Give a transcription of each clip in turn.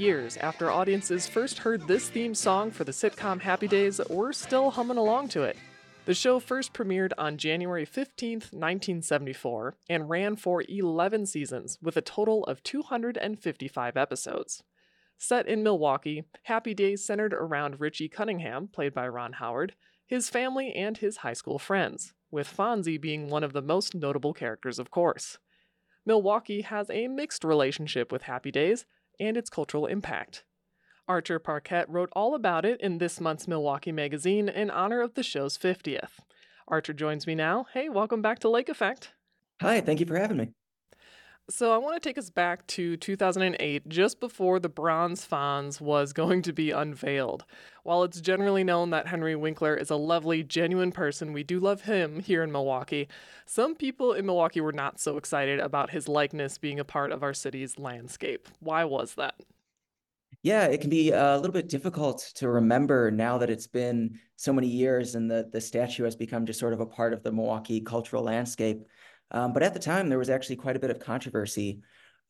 years after audiences first heard this theme song for the sitcom Happy Days, we're still humming along to it. The show first premiered on January 15, 1974, and ran for 11 seasons with a total of 255 episodes. Set in Milwaukee, Happy Days centered around Richie Cunningham, played by Ron Howard, his family, and his high school friends, with Fonzie being one of the most notable characters, of course. Milwaukee has a mixed relationship with Happy Days and its cultural impact. Archer Parquette wrote all about it in this month's Milwaukee Magazine in honor of the show's 50th. Archer joins me now. Hey, welcome back to Lake Effect. Hi, thank you for having me. So I want to take us back to 2008, just before the Bronze Fonz was going to be unveiled. While it's generally known that Henry Winkler is a lovely, genuine person, we do love him here in Milwaukee. Some people in Milwaukee were not so excited about his likeness being a part of our city's landscape. Why was that? Yeah, it can be a little bit difficult to remember now that it's been so many years and the, the statue has become just sort of a part of the Milwaukee cultural landscape. Um, but at the time, there was actually quite a bit of controversy.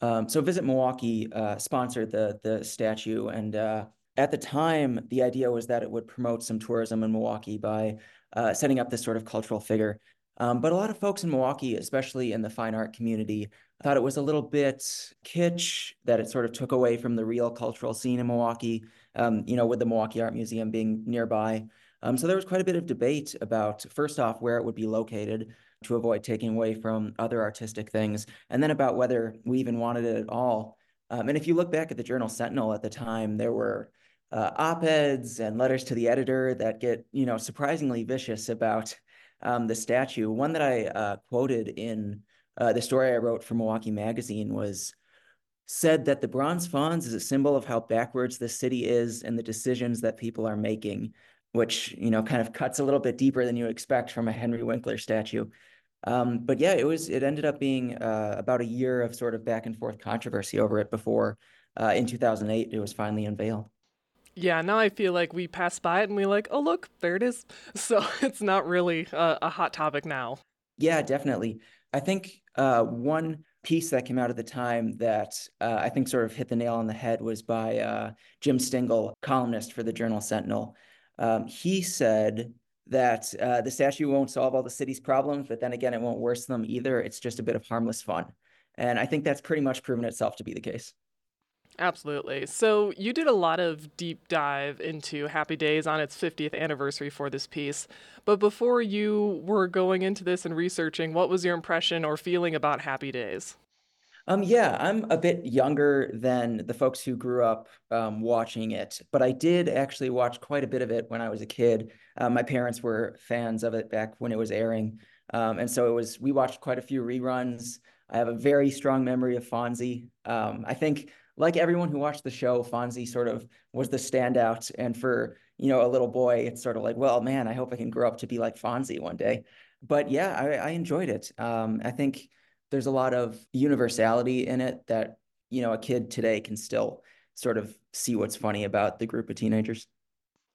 Um, so Visit Milwaukee uh, sponsored the the statue, and uh, at the time, the idea was that it would promote some tourism in Milwaukee by uh, setting up this sort of cultural figure. Um, but a lot of folks in Milwaukee, especially in the fine art community, thought it was a little bit kitsch that it sort of took away from the real cultural scene in Milwaukee. Um, you know, with the Milwaukee Art Museum being nearby. Um, so there was quite a bit of debate about, first off, where it would be located to avoid taking away from other artistic things, and then about whether we even wanted it at all. Um, and if you look back at the Journal Sentinel at the time, there were uh, op-eds and letters to the editor that get, you know, surprisingly vicious about um, the statue. One that I uh, quoted in uh, the story I wrote for Milwaukee Magazine was said that the Bronze Fonz is a symbol of how backwards the city is and the decisions that people are making, which you know kind of cuts a little bit deeper than you expect from a Henry Winkler statue. Um, but yeah, it was. It ended up being uh, about a year of sort of back and forth controversy over it before, uh, in 2008, it was finally unveiled. Yeah, now I feel like we pass by it and we like, oh look, there it is. So it's not really a, a hot topic now. Yeah, definitely. I think uh, one piece that came out at the time that uh, I think sort of hit the nail on the head was by uh, Jim Stingl, columnist for the Journal Sentinel. Um, he said that uh, the statue won't solve all the city's problems, but then again, it won't worsen them either. It's just a bit of harmless fun. And I think that's pretty much proven itself to be the case. Absolutely. So you did a lot of deep dive into Happy Days on its 50th anniversary for this piece. But before you were going into this and researching, what was your impression or feeling about Happy Days? Um, yeah, I'm a bit younger than the folks who grew up um, watching it, but I did actually watch quite a bit of it when I was a kid. Uh, my parents were fans of it back when it was airing, um, and so it was. We watched quite a few reruns. I have a very strong memory of Fonzie. Um, I think like everyone who watched the show, Fonzie sort of was the standout. And for, you know, a little boy, it's sort of like, well, man, I hope I can grow up to be like Fonzie one day. But yeah, I, I enjoyed it. Um, I think there's a lot of universality in it that, you know, a kid today can still sort of see what's funny about the group of teenagers.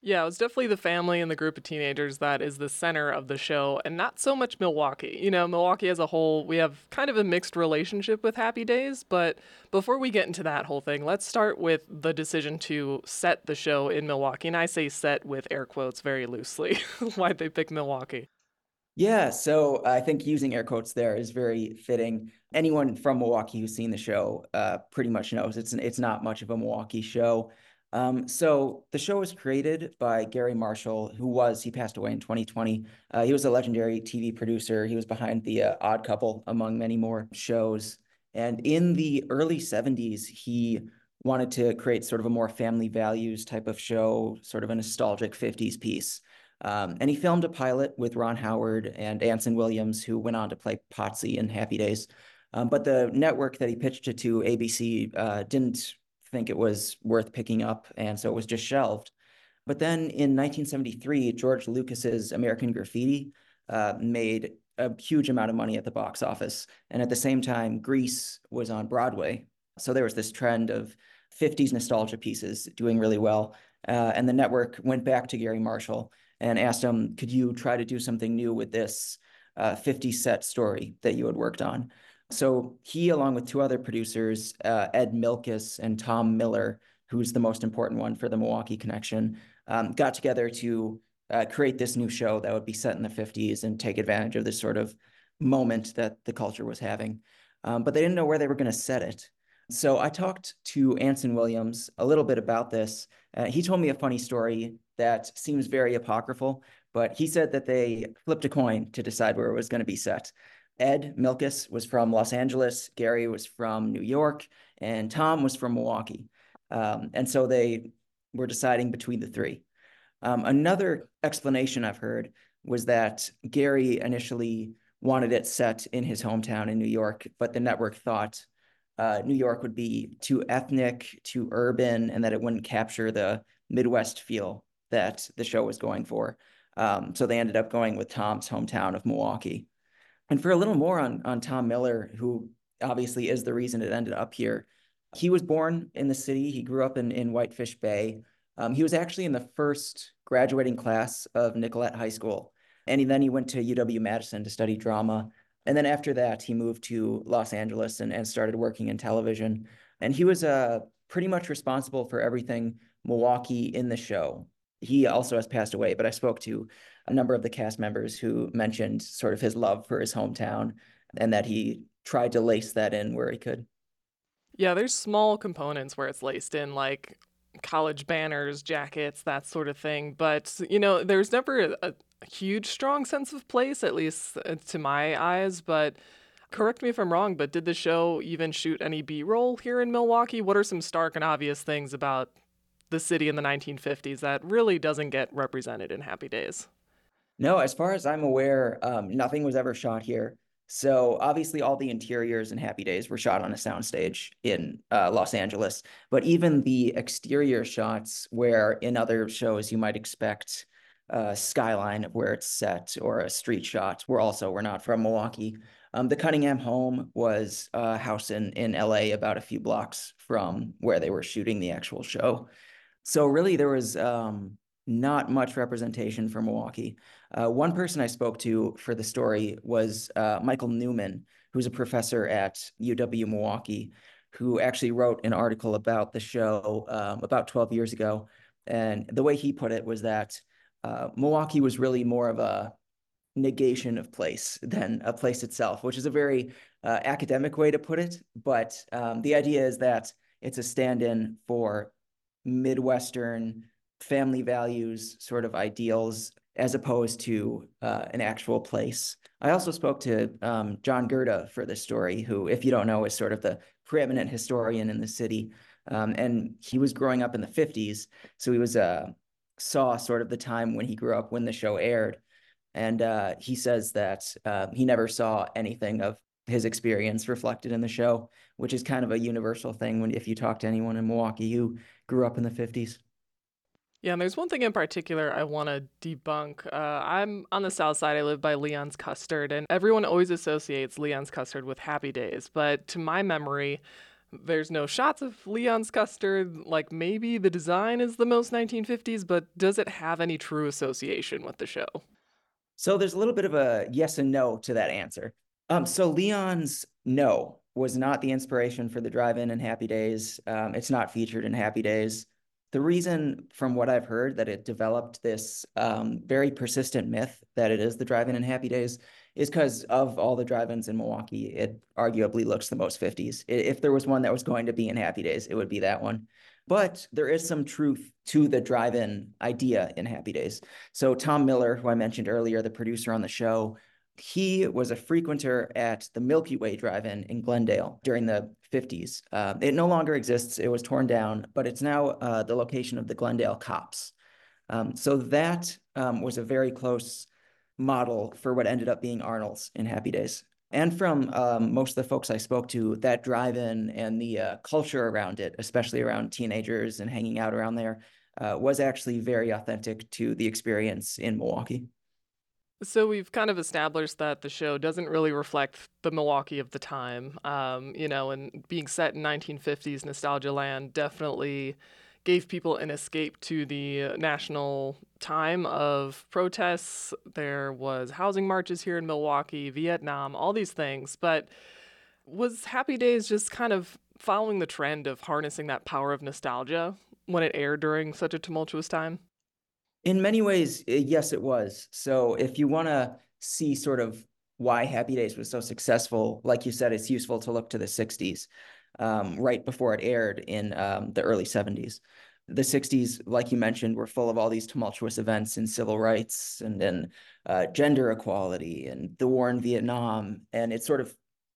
Yeah, it was definitely the family and the group of teenagers that is the center of the show, and not so much Milwaukee. You know, Milwaukee as a whole, we have kind of a mixed relationship with Happy Days, but before we get into that whole thing, let's start with the decision to set the show in Milwaukee. And I say set with air quotes very loosely. Why'd they pick Milwaukee? Yeah, so I think using air quotes there is very fitting. Anyone from Milwaukee who's seen the show uh, pretty much knows it's it's not much of a Milwaukee show. Um, so the show was created by Garry Marshall, who was, he passed away in 2020. Uh, he was a legendary TV producer. He was behind The uh, Odd Couple, among many more shows. And in the early 70s, he wanted to create sort of a more family values type of show, sort of a nostalgic 50s piece. Um, and he filmed a pilot with Ron Howard and Anson Williams, who went on to play Potsy in Happy Days. Um, but the network that he pitched it to, ABC, uh, didn't think it was worth picking up, and so it was just shelved. But then in 1973, George Lucas's American Graffiti uh, made a huge amount of money at the box office, and at the same time, Grease was on Broadway. So there was this trend of 50s nostalgia pieces doing really well, uh, and the network went back to Garry Marshall and asked him, "Could you try to do something new with this uh, 50 set story that you had worked on?" So he, along with two other producers, uh, Ed Milkis and Tom Miller, who's the most important one for the Milwaukee connection, um, got together to uh, create this new show that would be set in the 50s and take advantage of this sort of moment that the culture was having. Um, but they didn't know where they were going to set it. So I talked to Anson Williams a little bit about this. Uh, he told me a funny story that seems very apocryphal, but he said that they flipped a coin to decide where it was going to be set. Ed Milkis was from Los Angeles, Garry was from New York, and Tom was from Milwaukee. Um, and so they were deciding between the three. Um, another explanation I've heard was that Garry initially wanted it set in his hometown in New York, but the network thought uh, New York would be too ethnic, too urban, and that it wouldn't capture the Midwest feel that the show was going for. Um, so they ended up going with Tom's hometown of Milwaukee. And for a little more on, on Tom Miller, who obviously is the reason it ended up here, he was born in the city. He grew up in, in Whitefish Bay. Um, he was actually in the first graduating class of Nicolet High School. And he, then he went to UW Madison to study drama. And then after that, he moved to Los Angeles and, and started working in television. And he was uh, pretty much responsible for everything Milwaukee in the show. He also has passed away, but I spoke to a number of the cast members who mentioned sort of his love for his hometown and that he tried to lace that in where he could. Yeah, there's small components where it's laced in, like college banners, jackets, that sort of thing. But, you know, there's never a, a huge, strong sense of place, at least uh, to my eyes. But correct me if I'm wrong, but did the show even shoot any B roll here in Milwaukee? What are some stark and obvious things about the city in the 1950s that really doesn't get represented in Happy Days? No, as far as I'm aware, um, nothing was ever shot here. So obviously, all the interiors in Happy Days were shot on a soundstage in uh, Los Angeles. But even the exterior shots, where in other shows you might expect a skyline of where it's set or a street shot, were also were not from Milwaukee. Um, the Cunningham home was a house in in LA, about a few blocks from where they were shooting the actual show. So really, there was um, not much representation for Milwaukee. Uh, one person I spoke to for the story was uh, Michael Newman, who's a professor at UW Milwaukee, who actually wrote an article about the show um, about 12 years ago. And the way he put it was that uh, Milwaukee was really more of a negation of place than a place itself, which is a very uh, academic way to put it. But um, the idea is that it's a stand in for Midwestern family values, sort of ideals, as opposed to uh, an actual place. I also spoke to um, John Gurda for this story, who, if you don't know, is sort of the preeminent historian in the city. Um, and he was growing up in the 50s. So he was uh, saw sort of the time when he grew up when the show aired. And uh, he says that uh, he never saw anything of his experience reflected in the show, which is kind of a universal thing when if you talk to anyone in Milwaukee who grew up in the 50s. Yeah, and there's one thing in particular I want to debunk. Uh, I'm on the south side. I live by Leon's Custard, and everyone always associates Leon's Custard with Happy Days. But to my memory, there's no shots of Leon's Custard. Like maybe the design is the most 1950s, but does it have any true association with the show? So there's a little bit of a yes and no to that answer. Um, so Leon's no was not the inspiration for the drive-in and Happy Days. Um, it's not featured in Happy Days. The reason, from what I've heard, that it developed this um, very persistent myth that it is the drive-in in Happy Days is because of all the drive-ins in Milwaukee. It arguably looks the most 50s. If there was one that was going to be in Happy Days, it would be that one. But there is some truth to the drive-in idea in Happy Days. So Tom Miller, who I mentioned earlier, the producer on the show, he was a frequenter at the Milky Way Drive-In in Glendale during the 50s. Uh, it no longer exists. It was torn down, but it's now uh, the location of the Glendale Cops. Um, so that um, was a very close model for what ended up being Arnold's in Happy Days. And from um, most of the folks I spoke to, that drive-in and the uh, culture around it, especially around teenagers and hanging out around there, uh, was actually very authentic to the experience in Milwaukee. So we've kind of established that the show doesn't really reflect the Milwaukee of the time, um, you know, and being set in 1950s nostalgia land definitely gave people an escape to the national time of protests. There was housing marches here in Milwaukee, Vietnam, all these things, but was Happy Days just kind of following the trend of harnessing that power of nostalgia when it aired during such a tumultuous time? In many ways, yes, it was. So if you want to see sort of why Happy Days was so successful, like you said, it's useful to look to the 60s, um, right before it aired in um, the early 70s. The 60s, like you mentioned, were full of all these tumultuous events in civil rights and then uh, gender equality and the war in Vietnam. And it sort of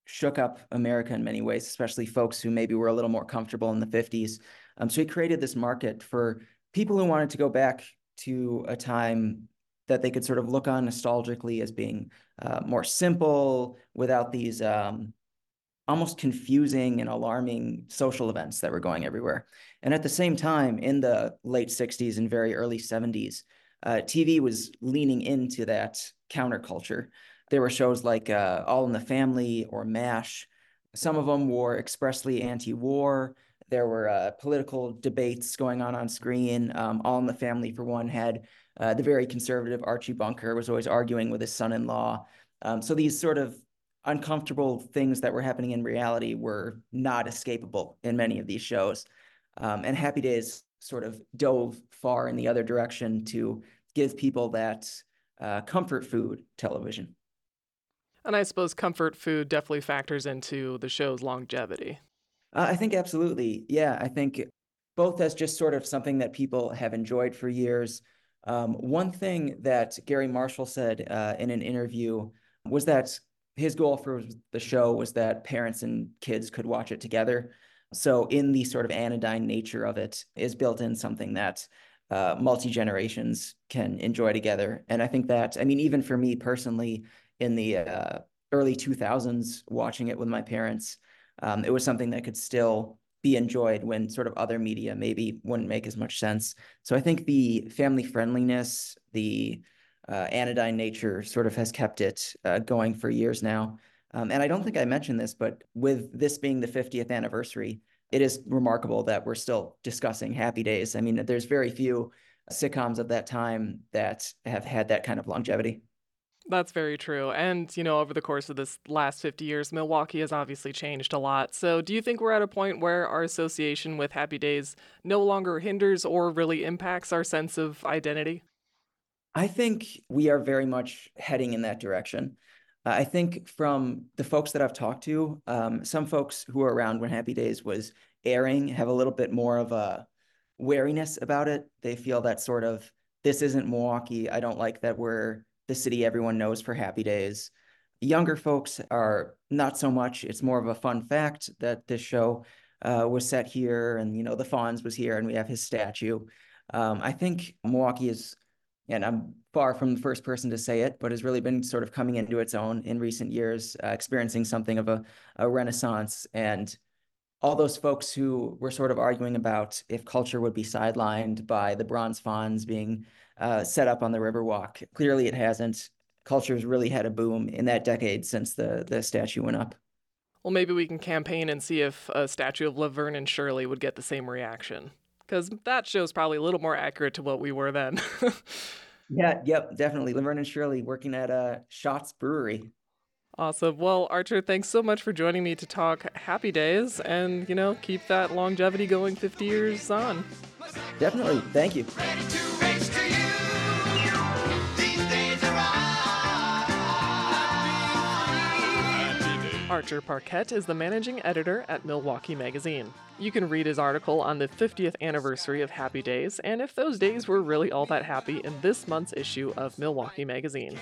shook up America in many ways, especially folks who maybe were a little more comfortable in the 50s. Um, so he created this market for people who wanted to go back to a time that they could sort of look on nostalgically as being uh, more simple without these um, almost confusing and alarming social events that were going everywhere. And at the same time, in the late 60s and very early 70s, uh, TV was leaning into that counterculture. There were shows like uh, All in the Family or MASH. Some of them were expressly anti war. There were uh, political debates going on on screen. Um, All in the Family, for one, had uh, the very conservative Archie Bunker was always arguing with his son-in-law. Um, so these sort of uncomfortable things that were happening in reality were not escapable in many of these shows. Um, and Happy Days sort of dove far in the other direction to give people that uh, comfort food television. And I suppose comfort food definitely factors into the show's longevity. Uh, I think absolutely. Yeah, I think both as just sort of something that people have enjoyed for years. Um, one thing that Garry Marshall said uh, in an interview was that his goal for the show was that parents and kids could watch it together. So, in the sort of anodyne nature of it, is built in something that uh, multi generations can enjoy together. And I think that, I mean, even for me personally, in the uh, early 2000s, watching it with my parents, um, it was something that could still be enjoyed when sort of other media maybe wouldn't make as much sense. So I think the family friendliness, the uh, anodyne nature sort of has kept it uh, going for years now. Um, and I don't think I mentioned this, but with this being the 50th anniversary, it is remarkable that we're still discussing Happy Days. I mean, there's very few sitcoms of that time that have had that kind of longevity. That's very true. And, you know, over the course of this last 50 years, Milwaukee has obviously changed a lot. So, do you think we're at a point where our association with Happy Days no longer hinders or really impacts our sense of identity? I think we are very much heading in that direction. Uh, I think from the folks that I've talked to, um, some folks who were around when Happy Days was airing have a little bit more of a wariness about it. They feel that sort of, this isn't Milwaukee. I don't like that we're the city everyone knows for Happy Days. Younger folks are not so much. It's more of a fun fact that this show uh, was set here and, you know, the Fonz was here and we have his statue. Um, I think Milwaukee is and I'm far from the first person to say it, but has really been sort of coming into its own in recent years, uh, experiencing something of a, a renaissance. And all those folks who were sort of arguing about if culture would be sidelined by the bronze fonz being uh, set up on the Riverwalk, clearly it hasn't. Culture's really had a boom in that decade since the the statue went up. Well, maybe we can campaign and see if a statue of Laverne and Shirley would get the same reaction because that show's probably a little more accurate to what we were then. yeah, yep, definitely. Laverne and Shirley working at uh, Shotz Brewery. Awesome. Well, Archer, thanks so much for joining me to talk Happy Days and, you know, keep that longevity going 50 years on. Definitely. Thank you. Archer Parquette is the managing editor at Milwaukee Magazine. You can read his article on the 50th anniversary of Happy Days and if those days were really all that happy in this month's issue of Milwaukee Magazine.